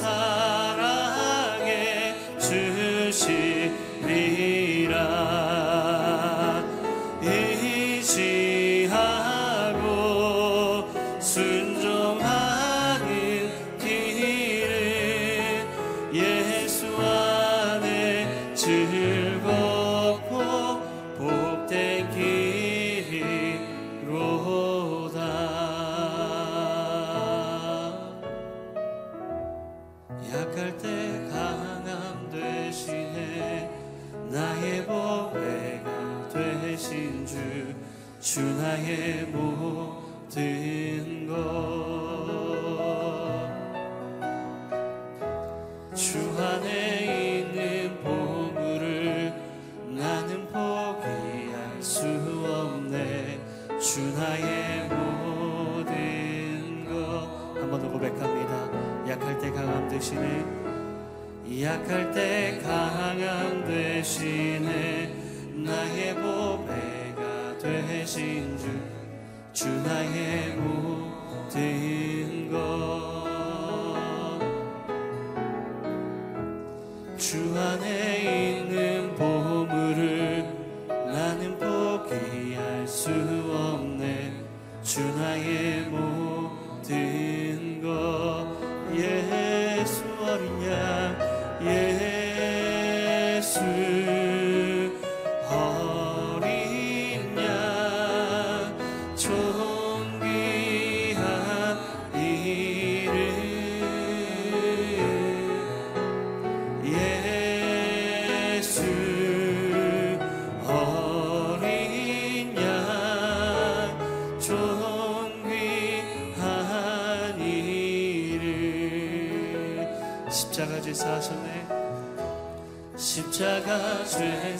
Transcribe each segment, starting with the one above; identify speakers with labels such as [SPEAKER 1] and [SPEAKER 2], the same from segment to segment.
[SPEAKER 1] casa. 되신 주 주 나의 복 된 것.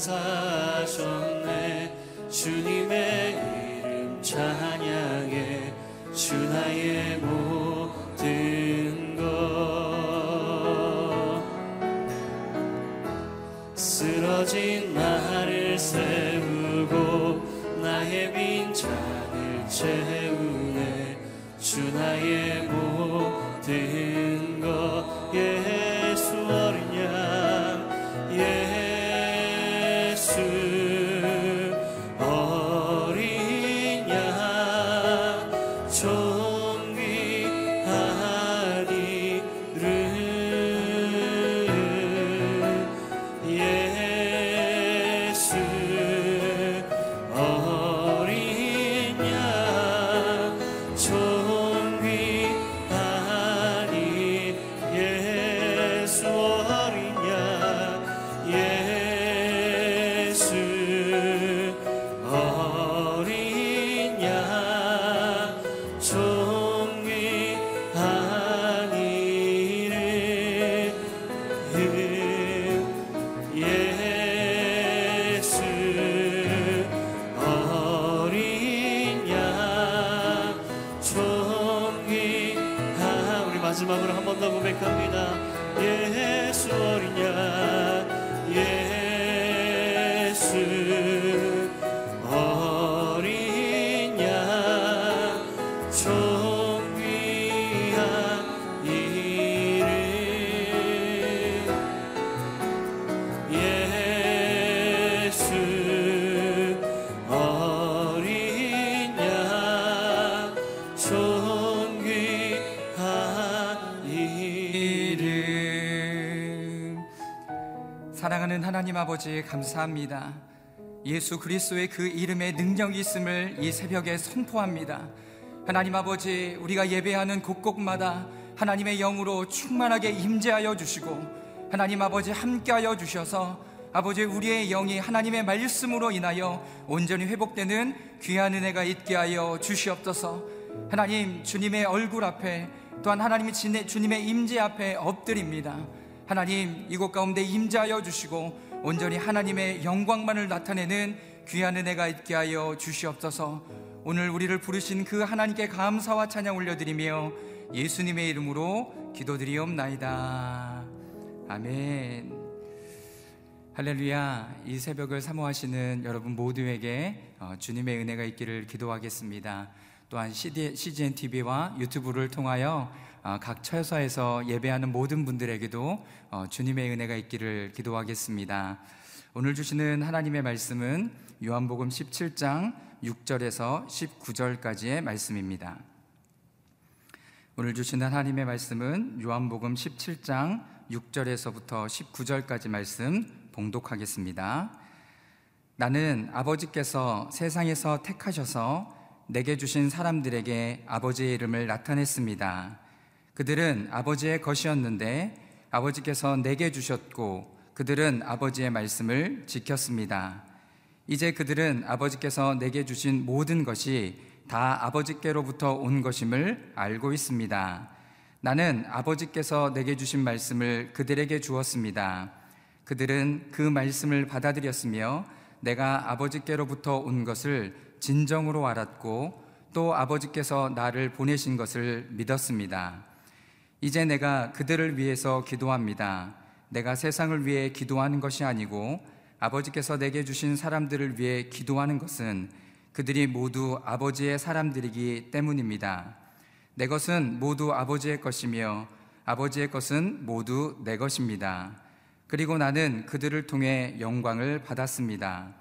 [SPEAKER 1] 사하셨네. 주님의 이름 찬양해. 주 나의 모든 것. 쓰러진 나를 세우고 나의 빈 잔을 채우네. 주 나의 모든 마지막으로 한 번 더 고백합니다. 예수 어린 양 예
[SPEAKER 2] 아버지 감사합니다. 예수 그리스도의 그 이름에 능력이 있음을 이 새벽에 선포합니다. 하나님 아버지 우리가 예배하는 곳곳마다 하나님의 영으로 충만하게 임재하여 주시고 하나님 아버지 함께하여 주셔서 아버지 우리의 영이 하나님의 말씀으로 인하여 온전히 회복되는 귀한 은혜가 있게 하여 주시옵소서. 하나님 주님의 얼굴 앞에 또한 하나님이 지내- 주님의 임재 앞에 엎드립니다. 하나님 이곳 가운데 임재하여 주시고 온전히 하나님의 영광만을 나타내는 귀한 은혜가 있게 하여 주시옵소서. 오늘 우리를 부르신 그 하나님께 감사와 찬양 올려드리며 예수님의 이름으로 기도드리옵나이다. 아멘. 할렐루야. 이 새벽을 사모하시는 여러분 모두에게 어, 주님의 은혜가 있기를 기도하겠습니다. 또한 CGN TV와 유튜브를 통하여 어, 각 처소에서 예배하는 모든 분들에게도 어, 주님의 은혜가 있기를 기도하겠습니다. 오늘 주시는 하나님의 말씀은 요한복음 17장 6절에서 19절까지의 말씀입니다. 오늘 주시는 하나님의 말씀은 요한복음 17장 6절에서부터 19절까지 말씀 봉독하겠습니다. 나는 아버지께서 세상에서 택하셔서 내게 주신 사람들에게 아버지의 이름을 나타냈습니다. 그들은 아버지의 것이었는데 아버지께서 내게 주셨고 그들은 아버지의 말씀을 지켰습니다. 이제 그들은 아버지께서 내게 주신 모든 것이 다 아버지께로부터 온 것임을 알고 있습니다. 나는 아버지께서 내게 주신 말씀을 그들에게 주었습니다. 그들은 그 말씀을 받아들였으며 내가 아버지께로부터 온 것을 진정으로 알았고 또 아버지께서 나를 보내신 것을 믿었습니다. 이제 내가 그들을 위해서 기도합니다. 내가 세상을 위해 기도하는 것이 아니고 아버지께서 내게 주신 사람들을 위해 기도하는 것은 그들이 모두 아버지의 사람들이기 때문입니다. 내 것은 모두 아버지의 것이며 아버지의 것은 모두 내 것입니다. 그리고 나는 그들을 통해 영광을 받았습니다.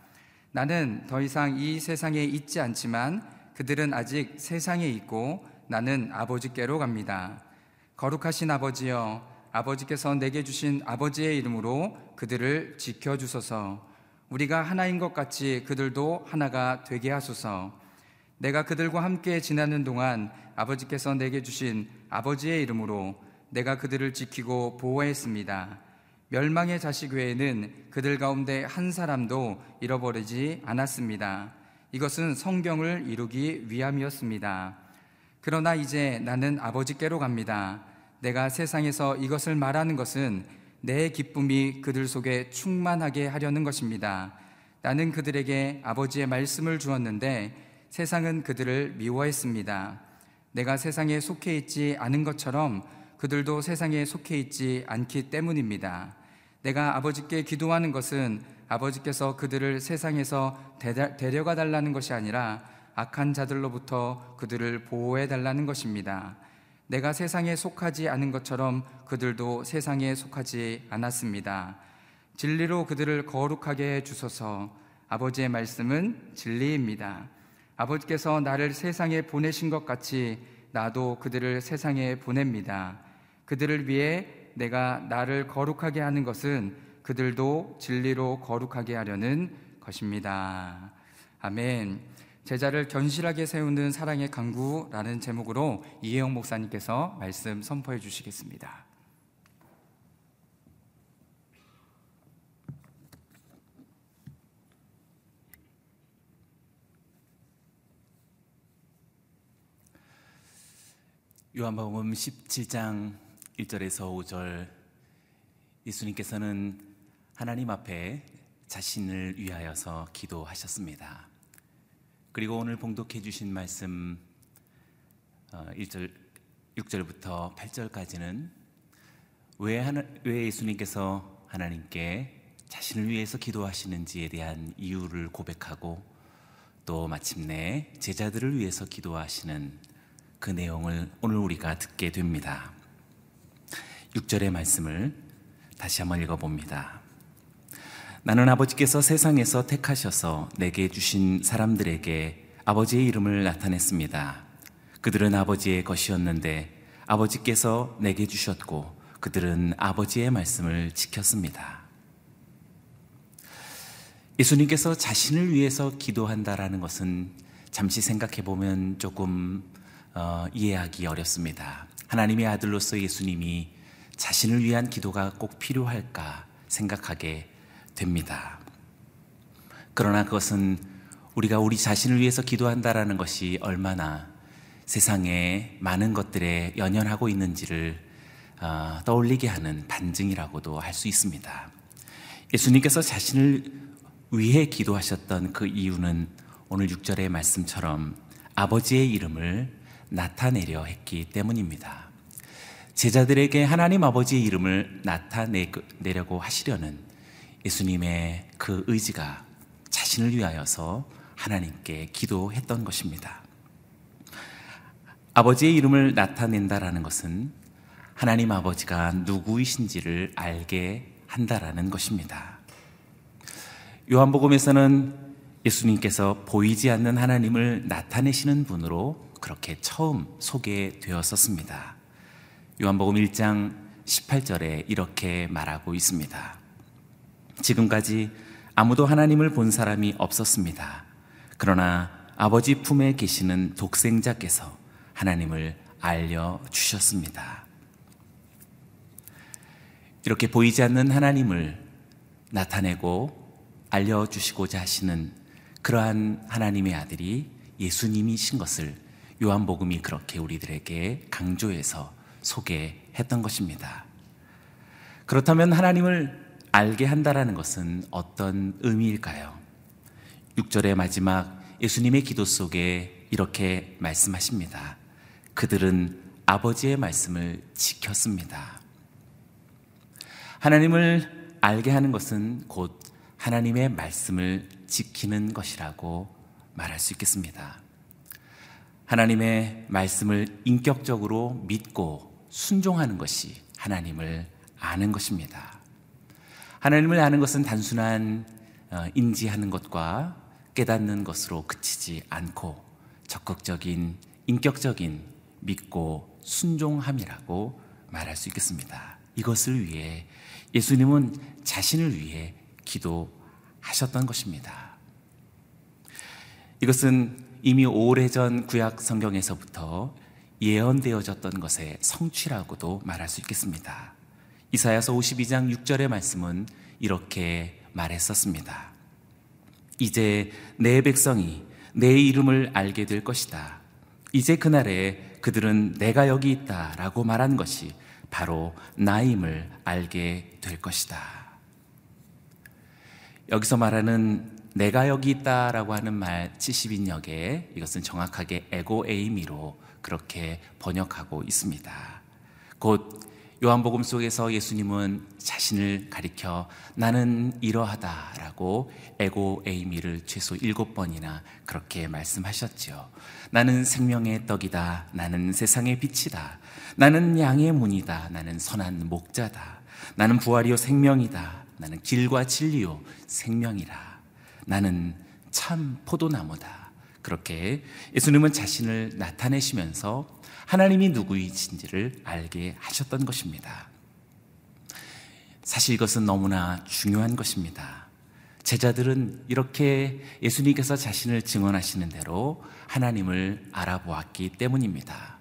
[SPEAKER 2] 나는 더 이상 이 세상에 있지 않지만 그들은 아직 세상에 있고 나는 아버지께로 갑니다. 거룩하신 아버지여, 아버지께서 내게 주신 아버지의 이름으로 그들을 지켜주소서. 우리가 하나인 것 같이 그들도 하나가 되게 하소서. 내가 그들과 함께 지나는 동안 아버지께서 내게 주신 아버지의 이름으로 내가 그들을 지키고 보호했습니다. 멸망의 자식 외에는 그들 가운데 한 사람도 잃어버리지 않았습니다. 이것은 성경을 이루기 위함이었습니다. 그러나 이제 나는 아버지께로 갑니다. 내가 세상에서 이것을 말하는 것은 내 기쁨이 그들 속에 충만하게 하려는 것입니다. 나는 그들에게 아버지의 말씀을 주었는데 세상은 그들을 미워했습니다. 내가 세상에 속해 있지 않은 것처럼 그들도 세상에 속해 있지 않기 때문입니다. 내가 아버지께 기도하는 것은 아버지께서 그들을 세상에서 데려가 달라는 것이 아니라 악한 자들로부터 그들을 보호해 달라는 것입니다. 내가 세상에 속하지 않은 것처럼 그들도 세상에 속하지 않았습니다. 진리로 그들을 거룩하게 해 주소서. 아버지의 말씀은 진리입니다. 아버지께서 나를 세상에 보내신 것 같이 나도 그들을 세상에 보냅니다. 그들을 위해 내가 나를 거룩하게 하는 것은 그들도 진리로 거룩하게 하려는 것입니다. 아멘. 제자를 견실하게 세우는 사랑의 강구라는 제목으로 이혜영 목사님께서 말씀 선포해 주시겠습니다.
[SPEAKER 3] 요한복음 17장 1절에서 5절 예수님께서는 하나님 앞에 자신을 위하여서 기도하셨습니다. 그리고 오늘 봉독해 주신 말씀 1절 어, 6절부터 8절까지는 왜, 하나, 왜 예수님께서 하나님께 자신을 위해서 기도하시는지에 대한 이유를 고백하고 또 마침내 제자들을 위해서 기도하시는 그 내용을 오늘 우리가 듣게 됩니다. 6절의 말씀을 다시 한번 읽어봅니다. 나는 아버지께서 세상에서 택하셔서 내게 주신 사람들에게 아버지의 이름을 나타냈습니다. 그들은 아버지의 것이었는데 아버지께서 내게 주셨고 그들은 아버지의 말씀을 지켰습니다. 예수님께서 자신을 위해서 기도한다라는 것은 잠시 생각해 보면 조금 어, 이해하기 어렵습니다. 하나님의 아들로서 예수님이 자신을 위한 기도가 꼭 필요할까 생각하게 됩니다. 그러나 그것은 우리가 우리 자신을 위해서 기도한다라는 것이 얼마나 세상에 많은 것들에 연연하고 있는지를 어, 떠올리게 하는 반증이라고도 할 수 있습니다. 예수님께서 자신을 위해 기도하셨던 그 이유는 오늘 6절의 말씀처럼 아버지의 이름을 나타내려 했기 때문입니다. 제자들에게 하나님 아버지의 이름을 나타내려고 하시려는 예수님의 그 의지가 자신을 위하여서 하나님께 기도했던 것입니다. 아버지의 이름을 나타낸다라는 것은 하나님 아버지가 누구이신지를 알게 한다라는 것입니다. 요한복음에서는 예수님께서 보이지 않는 하나님을 나타내시는 분으로 그렇게 처음 소개되었었습니다. 요한복음 1장 18절에 이렇게 말하고 있습니다. 지금까지 아무도 하나님을 본 사람이 없었습니다. 그러나 아버지 품에 계시는 독생자께서 하나님을 알려주셨습니다. 이렇게 보이지 않는 하나님을 나타내고 알려주시고자 하시는 그러한 하나님의 아들이 예수님이신 것을 요한복음이 그렇게 우리들에게 강조해서 소개했던 것입니다. 그렇다면 하나님을 알게 한다라는 것은 어떤 의미일까요? 6절의 마지막 예수님의 기도 속에 이렇게 말씀하십니다. 그들은 아버지의 말씀을 지켰습니다. 하나님을 알게 하는 것은 곧 하나님의 말씀을 지키는 것이라고 말할 수 있겠습니다. 하나님의 말씀을 인격적으로 믿고 순종하는 것이 하나님을 아는 것입니다. 하나님을 아는 것은 단순한 어, 인지하는 것과 깨닫는 것으로 그치지 않고 적극적인 인격적인 믿고 순종함이라고 말할 수 있겠습니다. 이것을 위해 예수님은 자신을 위해 기도하셨던 것입니다. 이것은 이미 오래전 구약 성경에서부터 예언되어졌던 것의 성취라고도 말할 수 있겠습니다. 이사야서 52장 6절의 말씀은 이렇게 말했었습니다. 이제 내 백성이 내 이름을 알게 될 것이다. 이제 그날에 그들은 내가 여기 있다 라고 말한 것이 바로 나임을 알게 될 것이다. 여기서 말하는 내가 여기 있다 라고 하는 말 70인역에 이것은 정확하게 에고 에이미로 그렇게 번역하고 있습니다. 곧 요한복음 속에서 예수님은 자신을 가리켜 나는 이러하다라고 에고 에이미를 최소 일곱 번이나 그렇게 말씀하셨지요. 나는 생명의 떡이다. 나는 세상의 빛이다. 나는 양의 문이다. 나는 선한 목자다. 나는 부활이요 생명이다. 나는 길과 진리요 생명이라. 나는 참 포도나무다. 그렇게 예수님은 자신을 나타내시면서 하나님이 누구이신지를 알게 하셨던 것입니다. 사실 이것은 너무나 중요한 것입니다. 제자들은 이렇게 예수님께서 자신을 증언하시는 대로 하나님을 알아보았기 때문입니다.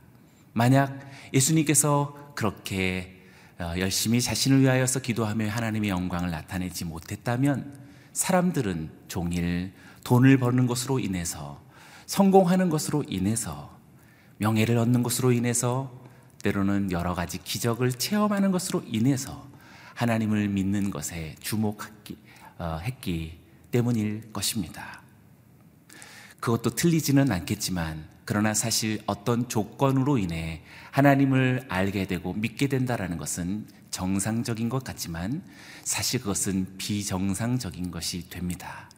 [SPEAKER 3] 만약 예수님께서 그렇게 어, 열심히 자신을 위하여서 기도하며 하나님의 영광을 나타내지 못했다면 사람들은 종일 돈을 버는 것으로 인해서 성공하는 것으로 인해서 명예를 얻는 것으로 인해서 때로는 여러 가지 기적을 체험하는 것으로 인해서 하나님을 믿는 것에 주목했기 어, 때문일 것입니다. 그것도 틀리지는 않겠지만 그러나 사실 어떤 조건으로 인해 하나님을 알게 되고 믿게 된다라는 것은 정상적인 것 같지만 사실 그것은 비정상적인 것이 됩니다.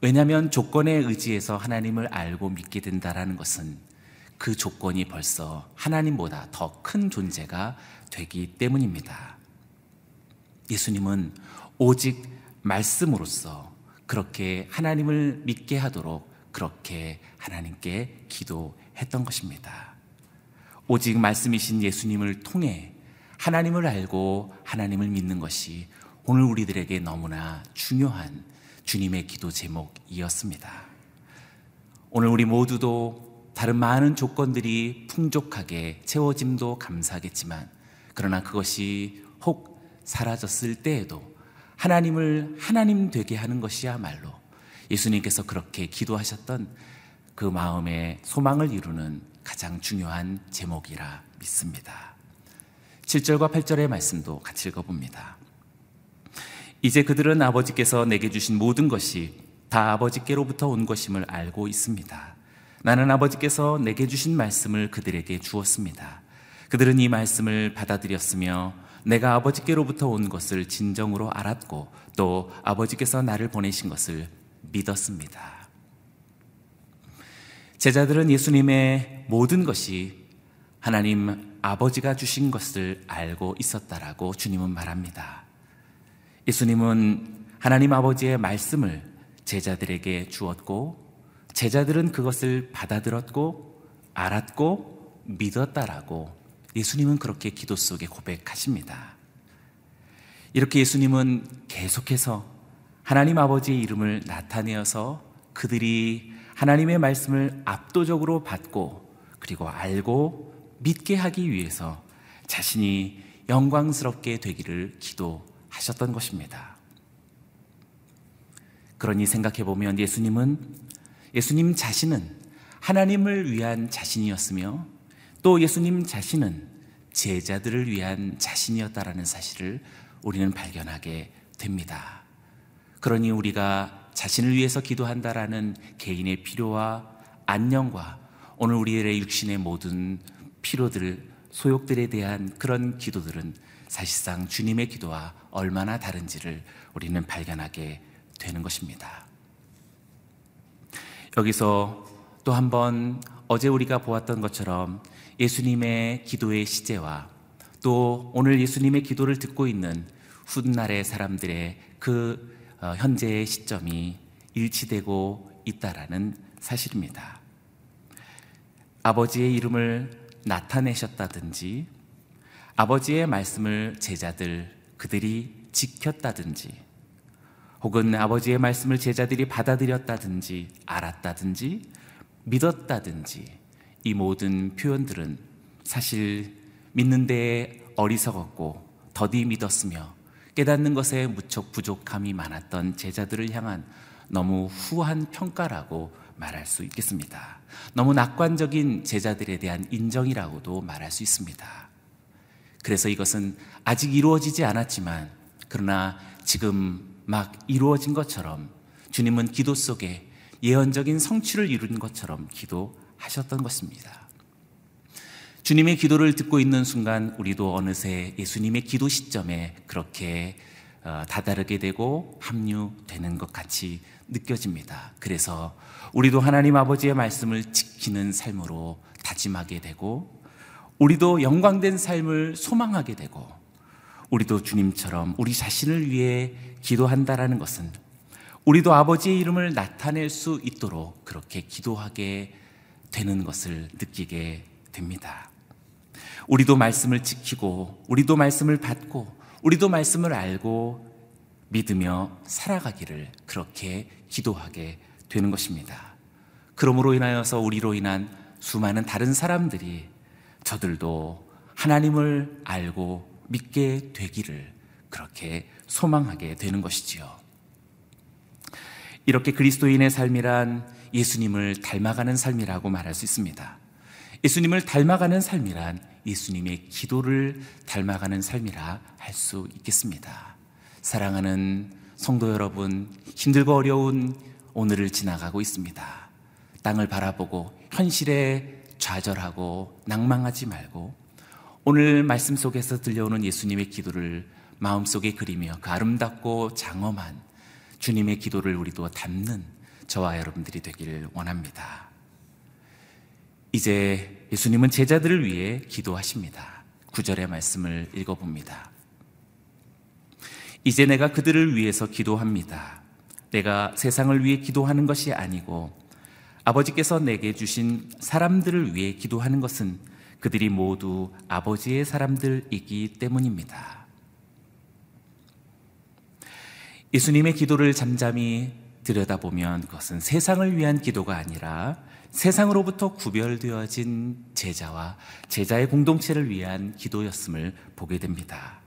[SPEAKER 3] 왜냐하면 조건에 의지해서 하나님을 알고 믿게 된다라는 것은 그 조건이 벌써 하나님보다 더 큰 존재가 되기 때문입니다. 예수님은 오직 말씀으로써 그렇게 하나님을 믿게 하도록 그렇게 하나님께 기도했던 것입니다. 오직 말씀이신 예수님을 통해 하나님을 알고 하나님을 믿는 것이 오늘 우리들에게 너무나 중요한 주님의 기도 제목이었습니다. 오늘 우리 모두도 다른 많은 조건들이 풍족하게 채워짐도 감사하겠지만 그러나 그것이 혹 사라졌을 때에도 하나님을 하나님 되게 하는 것이야말로 예수님께서 그렇게 기도하셨던 그 마음의 소망을 이루는 가장 중요한 제목이라 믿습니다. 7절과 8절의 말씀도 같이 읽어봅니다. 이제 그들은 아버지께서 내게 주신 모든 것이 다 아버지께로부터 온 것임을 알고 있습니다. 나는 아버지께서 내게 주신 말씀을 그들에게 주었습니다. 그들은 이 말씀을 받아들였으며 내가 아버지께로부터 온 것을 진정으로 알았고 또 아버지께서 나를 보내신 것을 믿었습니다. 제자들은 예수님의 모든 것이 하나님 아버지가 주신 것을 알고 있었다라고 주님은 말합니다. 예수님은 하나님 아버지의 말씀을 제자들에게 주었고 제자들은 그것을 받아들었고 알았고 믿었다라고 예수님은 그렇게 기도 속에 고백하십니다. 이렇게 예수님은 계속해서 하나님 아버지의 이름을 나타내어서 그들이 하나님의 말씀을 압도적으로 받고 그리고 알고 믿게 하기 위해서 자신이 영광스럽게 되기를 기도 하셨던 것입니다. 그러니 생각해 보면 예수님은 예수님 자신은 하나님을 위한 자신이었으며 또 예수님 자신은 제자들을 위한 자신이었다라는 사실을 우리는 발견하게 됩니다. 그러니 우리가 자신을 위해서 기도한다라는 개인의 필요와 안녕과 오늘 우리의 육신의 모든 필요들, 소욕들에 대한 그런 기도들은 사실상 주님의 기도와 얼마나 다른지를 우리는 발견하게 되는 것입니다. 여기서 또 한 번 어제 우리가 보았던 것처럼 예수님의 기도의 시제와 또 오늘 예수님의 기도를 듣고 있는 훗날의 사람들의 그 어, 현재의 시점이 일치되고 있다라는 사실입니다. 아버지의 이름을 나타내셨다든지 아버지의 말씀을 제자들 그들이 지켰다든지 혹은 아버지의 말씀을 제자들이 받아들였다든지 알았다든지 믿었다든지 이 모든 표현들은 사실 믿는 데 어리석었고 더디 믿었으며 깨닫는 것에 무척 부족함이 많았던 제자들을 향한 너무 후한 평가라고 말할 수 있겠습니다. 너무 낙관적인 제자들에 대한 인정이라고도 말할 수 있습니다. 그래서 이것은 아직 이루어지지 않았지만 그러나 지금 막 이루어진 것처럼 주님은 기도 속에 예언적인 성취를 이룬 것처럼 기도하셨던 것입니다. 주님의 기도를 듣고 있는 순간 우리도 어느새 예수님의 기도 시점에 그렇게 어, 다다르게 되고 합류되는 것 같이 느껴집니다. 그래서 우리도 하나님 아버지의 말씀을 지키는 삶으로 다짐하게 되고 우리도 영광된 삶을 소망하게 되고 우리도 주님처럼 우리 자신을 위해 기도한다라는 것은 우리도 아버지의 이름을 나타낼 수 있도록 그렇게 기도하게 되는 것을 느끼게 됩니다. 우리도 말씀을 지키고, 우리도 말씀을 받고, 우리도 말씀을 알고 믿으며 살아가기를 그렇게 기도하게 되는 것입니다. 그러므로 인하여서 우리로 인한 수많은 다른 사람들이 저들도 하나님을 알고 믿게 되기를 그렇게 소망하게 되는 것이지요. 이렇게 그리스도인의 삶이란 예수님을 닮아가는 삶이라고 말할 수 있습니다. 예수님을 닮아가는 삶이란 예수님의 기도를 닮아가는 삶이라 할 수 있겠습니다. 사랑하는 성도 여러분, 힘들고 어려운 오늘을 지나가고 있습니다. 땅을 바라보고 현실에 좌절하고 낭망하지 말고 오늘 말씀 속에서 들려오는 예수님의 기도를 마음속에 그리며 그 아름답고 장엄한 주님의 기도를 우리도 담는 저와 여러분들이 되기를 원합니다. 이제 예수님은 제자들을 위해 기도하십니다. 구절의 말씀을 읽어봅니다. 이제 내가 그들을 위해서 기도합니다. 내가 세상을 위해 기도하는 것이 아니고 아버지께서 내게 주신 사람들을 위해 기도하는 것은 그들이 모두 아버지의 사람들이기 때문입니다. 예수님의 기도를 잠잠히 들여다보면 그것은 세상을 위한 기도가 아니라 세상으로부터 구별되어진 제자와 제자의 공동체를 위한 기도였음을 보게 됩니다.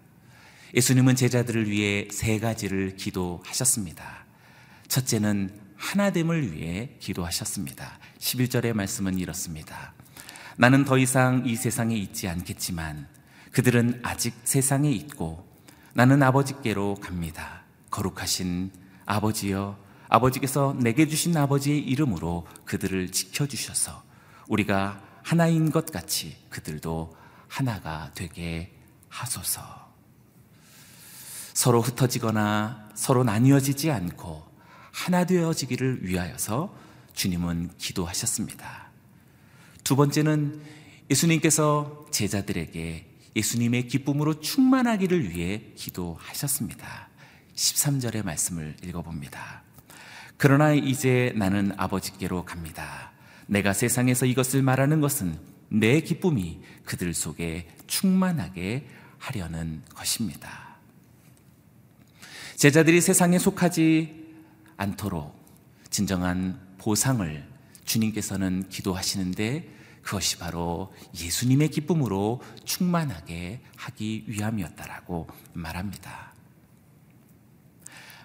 [SPEAKER 3] 예수님은 제자들을 위해 세 가지를 기도하셨습니다. 첫째는 하나됨을 위해 기도하셨습니다. 11절의 말씀은 이렇습니다. 나는 더 이상 이 세상에 있지 않겠지만 그들은 아직 세상에 있고 나는 아버지께로 갑니다. 거룩하신 아버지여 아버지께서 내게 주신 아버지의 이름으로 그들을 지켜주셔서 우리가 하나인 것 같이 그들도 하나가 되게 하소서. 서로 흩어지거나 서로 나뉘어지지 않고 하나 되어지기를 위하여서 주님은 기도하셨습니다. 두 번째는 예수님께서 제자들에게 예수님의 기쁨으로 충만하기를 위해 기도하셨습니다. 13절의 말씀을 읽어봅니다. 그러나 이제 나는 아버지께로 갑니다. 내가 세상에서 이것을 말하는 것은 내 기쁨이 그들 속에 충만하게 하려는 것입니다. 제자들이 세상에 속하지 않도록 진정한 보상을 주님께서는 기도하시는데 그것이 바로 예수님의 기쁨으로 충만하게 하기 위함이었다라고 말합니다.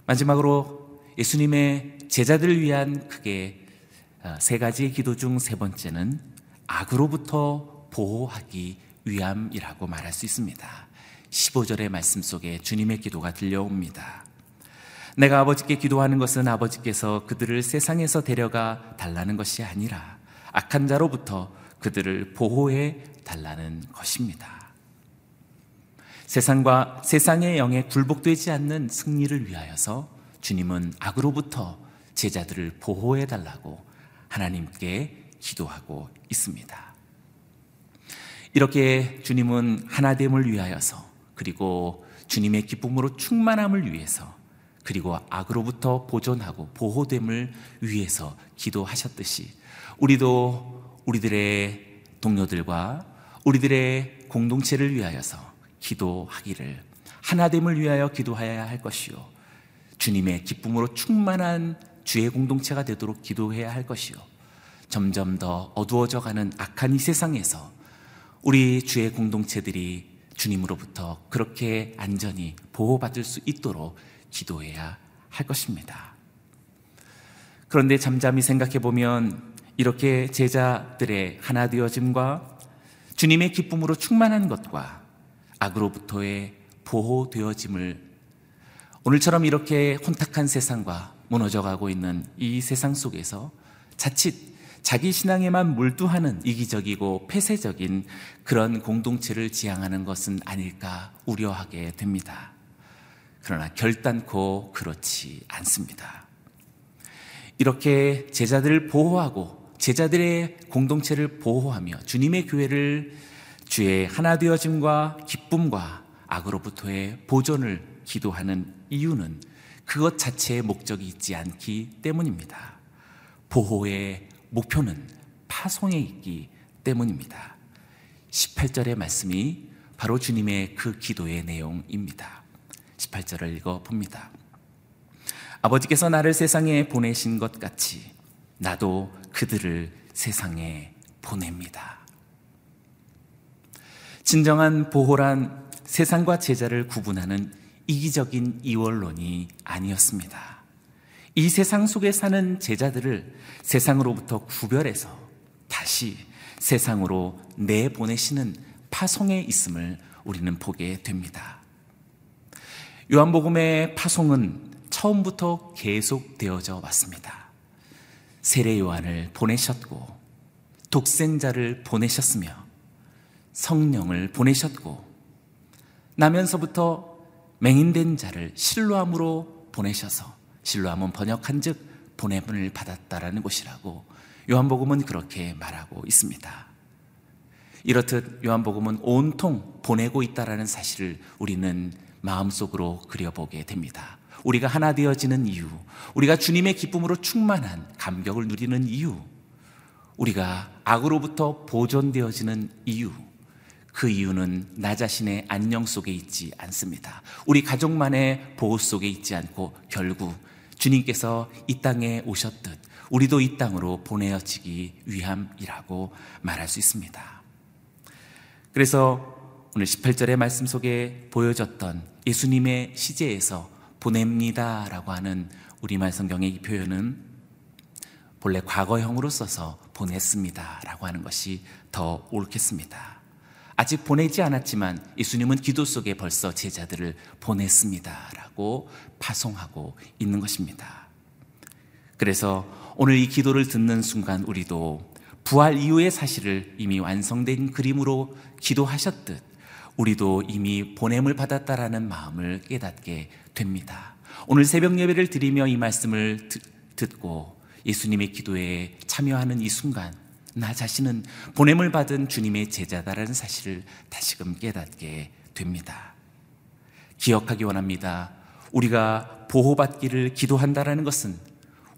[SPEAKER 3] 마지막으로 예수님의 제자들을 위한 크게 어, 세 가지의 기도 중 세 번째는 악으로부터 보호하기 위함이라고 말할 수 있습니다. 15절의 말씀 속에 주님의 기도가 들려옵니다. 내가 아버지께 기도하는 것은 아버지께서 그들을 세상에서 데려가 달라는 것이 아니라 악한 자로부터 그들을 보호해 달라는 것입니다. 세상과 세상의 영에 굴복되지 않는 승리를 위하여서 주님은 악으로부터 제자들을 보호해 달라고 하나님께 기도하고 있습니다. 이렇게 주님은 하나됨을 위하여서 그리고 주님의 기쁨으로 충만함을 위해서 그리고 악으로부터 보존하고 보호됨을 위해서 기도하셨듯이 우리도 우리들의 동료들과 우리들의 공동체를 위하여서 기도하기를 하나됨을 위하여 기도해야 할 것이요 주님의 기쁨으로 충만한 주의 공동체가 되도록 기도해야 할 것이요. 점점 더 어두워져 가는 악한 이 세상에서 우리 주의 공동체들이 주님으로부터 그렇게 안전히 보호받을 수 있도록 기도해야 할 것입니다. 그런데 잠잠히 생각해 보면 이렇게 제자들의 하나 되어짐과 주님의 기쁨으로 충만한 것과 악으로부터의 보호되어짐을 오늘처럼 이렇게 혼탁한 세상과 무너져 가고 있는 이 세상 속에서 자칫 자기 신앙에만 몰두하는 이기적이고 폐쇄적인 그런 공동체를 지향하는 것은 아닐까 우려하게 됩니다. 그러나 결단코 그렇지 않습니다. 이렇게 제자들을 보호하고 제자들의 공동체를 보호하며 주님의 교회를 주의 하나 되어짐과 기쁨과 악으로부터의 보존을 기도하는 이유는 그것 자체의 목적이 있지 않기 때문입니다. 보호의 목표는 파송에 있기 때문입니다. 18절의 말씀이 바로 주님의 그 기도의 내용입니다. 18절을 읽어 봅니다. 아버지께서 나를 세상에 보내신 것 같이 나도 그들을 세상에 보냅니다. 진정한 보호란 세상과 제자를 구분하는 이기적인 이원론이 아니었습니다. 이 세상 속에 사는 제자들을 세상으로부터 구별해서 다시 세상으로 내보내시는 파송에 있음을 우리는 보게 됩니다. 요한복음의 파송은 처음부터 계속되어져 왔습니다. 세례 요한을 보내셨고 독생자를 보내셨으며 성령을 보내셨고 나면서부터 맹인된 자를 실로함으로 보내셔서 실로함은 번역한즉 보냄을 받았다라는 것이라고 요한복음은 그렇게 말하고 있습니다. 이렇듯 요한복음은 온통 보내고 있다라는 사실을 우리는 마음속으로 그려보게 됩니다. 우리가 하나 되어지는 이유, 우리가 주님의 기쁨으로 충만한 감격을 누리는 이유, 우리가 악으로부터 보존되어지는 이유, 그 이유는 나 자신의 안녕 속에 있지 않습니다. 우리 가족만의 보호 속에 있지 않고 결국 주님께서 이 땅에 오셨듯 우리도 이 땅으로 보내어지기 위함이라고 말할 수 있습니다. 그래서 오늘 18절의 말씀 속에 보여졌던 예수님의 시제에서 보냅니다 라고 하는 우리말 성경의 이 표현은 본래 과거형으로 써서 보냈습니다 라고 하는 것이 더 옳겠습니다. 아직 보내지 않았지만 예수님은 기도 속에 벌써 제자들을 보냈습니다 라고 파송하고 있는 것입니다. 그래서 오늘 이 기도를 듣는 순간 우리도 부활 이후의 사실을 이미 완성된 그림으로 기도하셨듯 우리도 이미 보냄을 받았다라는 마음을 깨닫게 됩니다. 오늘 새벽 예배를 드리며 이 말씀을 듣고 예수님의 기도에 참여하는 이 순간 나 자신은 보냄을 받은 주님의 제자다라는 사실을 다시금 깨닫게 됩니다. 기억하기 원합니다. 우리가 보호받기를 기도한다라는 것은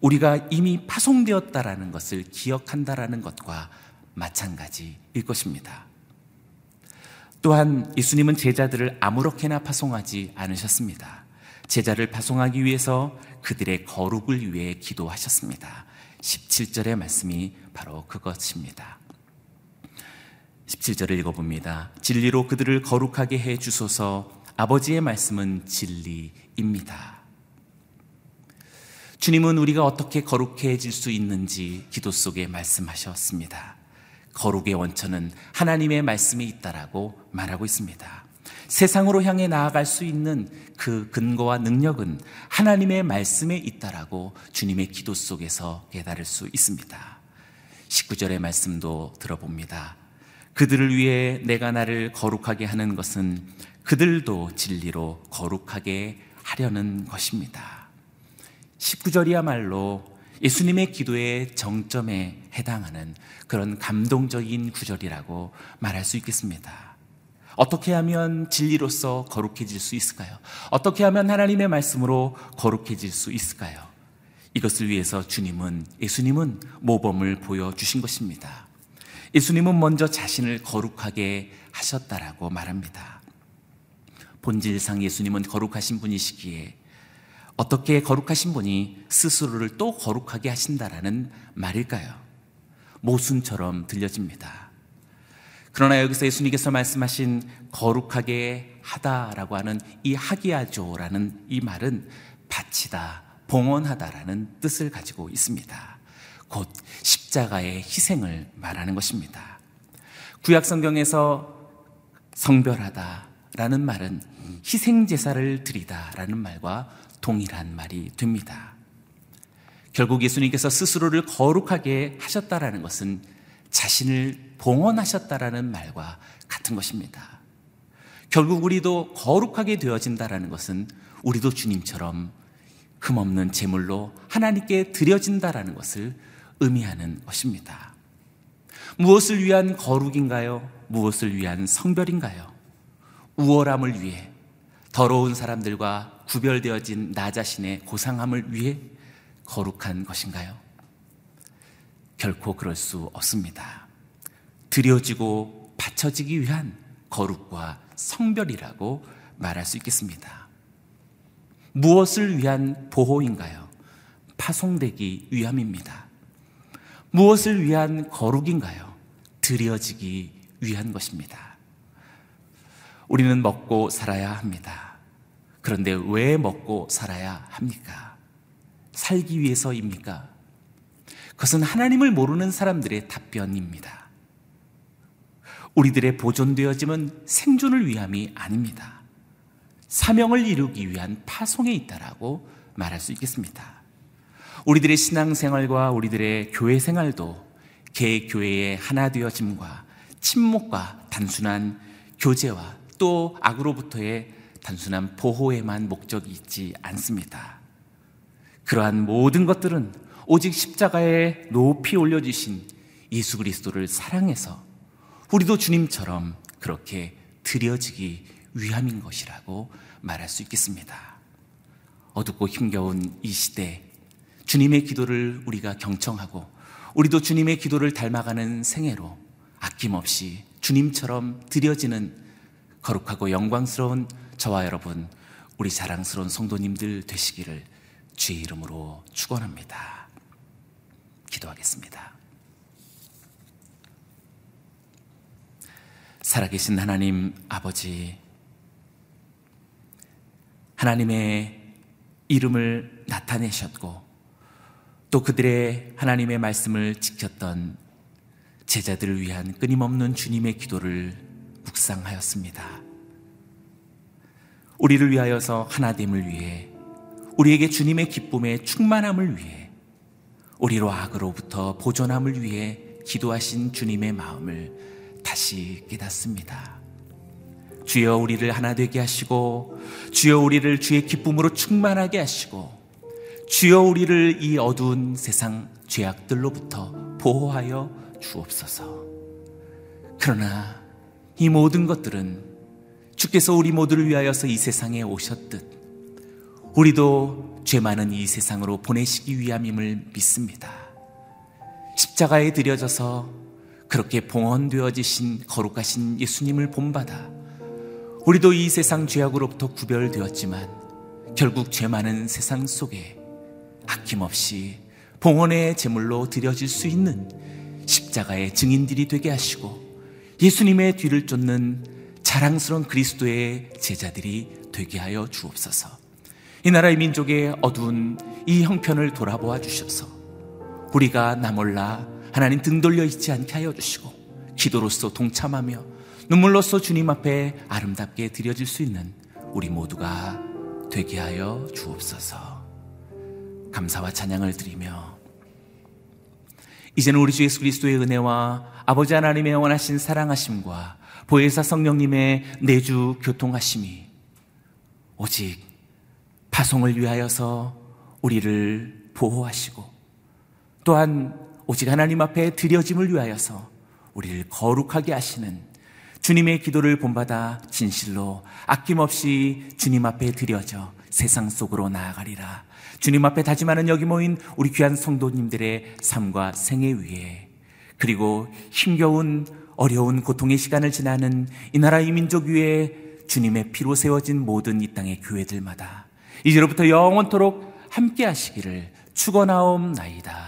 [SPEAKER 3] 우리가 이미 파송되었다라는 것을 기억한다라는 것과 마찬가지일 것입니다. 또한 예수님은 제자들을 아무렇게나 파송하지 않으셨습니다. 제자를 파송하기 위해서 그들의 거룩을 위해 기도하셨습니다. 17절의 말씀이 바로 그것입니다. 17절을 읽어봅니다. 진리로 그들을 거룩하게 해 주소서 아버지의 말씀은 진리입니다. 주님은 우리가 어떻게 거룩해질 수 있는지 기도 속에 말씀하셨습니다. 거룩의 원천은 하나님의 말씀이 있다라고 말하고 있습니다. 세상으로 향해 나아갈 수 있는 그 근거와 능력은 하나님의 말씀에 있다라고 주님의 기도 속에서 깨달을 수 있습니다. 19절의 말씀도 들어봅니다. 그들을 위해 내가 나를 거룩하게 하는 것은 그들도 진리로 거룩하게 하려는 것입니다. 19절이야말로 예수님의 기도의 정점에 해당하는 그런 감동적인 구절이라고 말할 수 있겠습니다. 어떻게 하면 진리로서 거룩해질 수 있을까요? 어떻게 하면 하나님의 말씀으로 거룩해질 수 있을까요? 이것을 위해서 주님은, 예수님은 모범을 보여주신 것입니다. 예수님은 먼저 자신을 거룩하게 하셨다라고 말합니다. 본질상 예수님은 거룩하신 분이시기에 어떻게 거룩하신 분이 스스로를 또 거룩하게 하신다라는 말일까요? 모순처럼 들려집니다. 그러나 여기서 예수님께서 말씀하신 거룩하게 하다라고 하는 이 하기야조라는 이 말은 바치다, 봉헌하다라는 뜻을 가지고 있습니다. 곧 십자가의 희생을 말하는 것입니다. 구약 성경에서 성별하다라는 말은 희생 제사를 드리다라는 말과 동일한 말이 됩니다. 결국 예수님께서 스스로를 거룩하게 하셨다라는 것은 자신을 봉헌하셨다라는 말과 같은 것입니다. 결국 우리도 거룩하게 되어진다라는 것은 우리도 주님처럼 흠없는 제물로 하나님께 드려진다라는 것을 의미하는 것입니다. 무엇을 위한 거룩인가요? 무엇을 위한 성별인가요? 우월함을 위해 더러운 사람들과 구별되어진 나 자신의 고상함을 위해 거룩한 것인가요? 결코 그럴 수 없습니다. 드려지고 바쳐지기 위한 거룩과 성별이라고 말할 수 있겠습니다. 무엇을 위한 보호인가요? 파송되기 위함입니다. 무엇을 위한 거룩인가요? 드려지기 위한 것입니다. 우리는 먹고 살아야 합니다. 그런데 왜 먹고 살아야 합니까? 살기 위해서입니까? 그것은 하나님을 모르는 사람들의 답변입니다. 우리들의 보존되어짐은 생존을 위함이 아닙니다. 사명을 이루기 위한 파송에 있다라고 말할 수 있겠습니다. 우리들의 신앙생활과 우리들의 교회 생활도 개교회의 하나 되어짐과 침묵과 단순한 교제와 또 악으로부터의 단순한 보호에만 목적이 있지 않습니다. 그러한 모든 것들은 오직 십자가에 높이 올려주신 예수 그리스도를 사랑해서 우리도 주님처럼 그렇게 드려지기 위함인 것이라고 말할 수 있겠습니다. 어둡고 힘겨운 이 시대, 주님의 기도를 우리가 경청하고 우리도 주님의 기도를 닮아가는 생애로 아낌없이 주님처럼 드려지는 거룩하고 영광스러운 저와 여러분, 우리 자랑스러운 성도님들 되시기를 주의 이름으로 축원합니다. 기도하겠습니다. 살아계신 하나님 아버지, 하나님의 이름을 나타내셨고, 또 그들의 하나님의 말씀을 지켰던 제자들을 위한 끊임없는 주님의 기도를 묵상하였습니다. 우리를 위하여서 하나됨을 위해 우리에게 주님의 기쁨의 충만함을 위해 우리로 악으로부터 보존함을 위해 기도하신 주님의 마음을 다시 깨닫습니다. 주여 우리를 하나 되게 하시고 주여 우리를 주의 기쁨으로 충만하게 하시고 주여 우리를 이 어두운 세상 죄악들로부터 보호하여 주옵소서. 그러나 이 모든 것들은 주께서 우리 모두를 위하여서 이 세상에 오셨듯 우리도 죄 많은 이 세상으로 보내시기 위함임을 믿습니다. 십자가에 들여져서 그렇게 봉헌되어지신 거룩하신 예수님을 본받아 우리도 이 세상 죄악으로부터 구별되었지만 결국 죄 많은 세상 속에 아낌없이 봉헌의 제물로 드려질 수 있는 십자가의 증인들이 되게 하시고 예수님의 뒤를 쫓는 자랑스러운 그리스도의 제자들이 되게 하여 주옵소서. 이 나라의 민족의 어두운 이 형편을 돌아보아 주셔서 우리가 나 몰라 하나님 등 돌려 있지 않게 하여 주시고 기도로서 동참하며 눈물로서 주님 앞에 아름답게 드려질 수 있는 우리 모두가 되게 하여 주옵소서. 감사와 찬양을 드리며 이제는 우리 주 예수 그리스도의 은혜와 아버지 하나님의 영원하신 사랑하심과 보혜사 성령님의 내주 교통하심이 오직 파송을 위하여서 우리를 보호하시고 또한 오직 하나님 앞에 드려짐을 위하여서 우리를 거룩하게 하시는 주님의 기도를 본받아 진실로 아낌없이 주님 앞에 드려져 세상 속으로 나아가리라. 주님 앞에 다짐하는 여기 모인 우리 귀한 성도님들의 삶과 생애 위에 그리고 힘겨운 어려운 고통의 시간을 지나는 이 나라 이 민족 위에 주님의 피로 세워진 모든 이 땅의 교회들마다 이제로부터 영원토록 함께 하시기를 축원하옵나이다.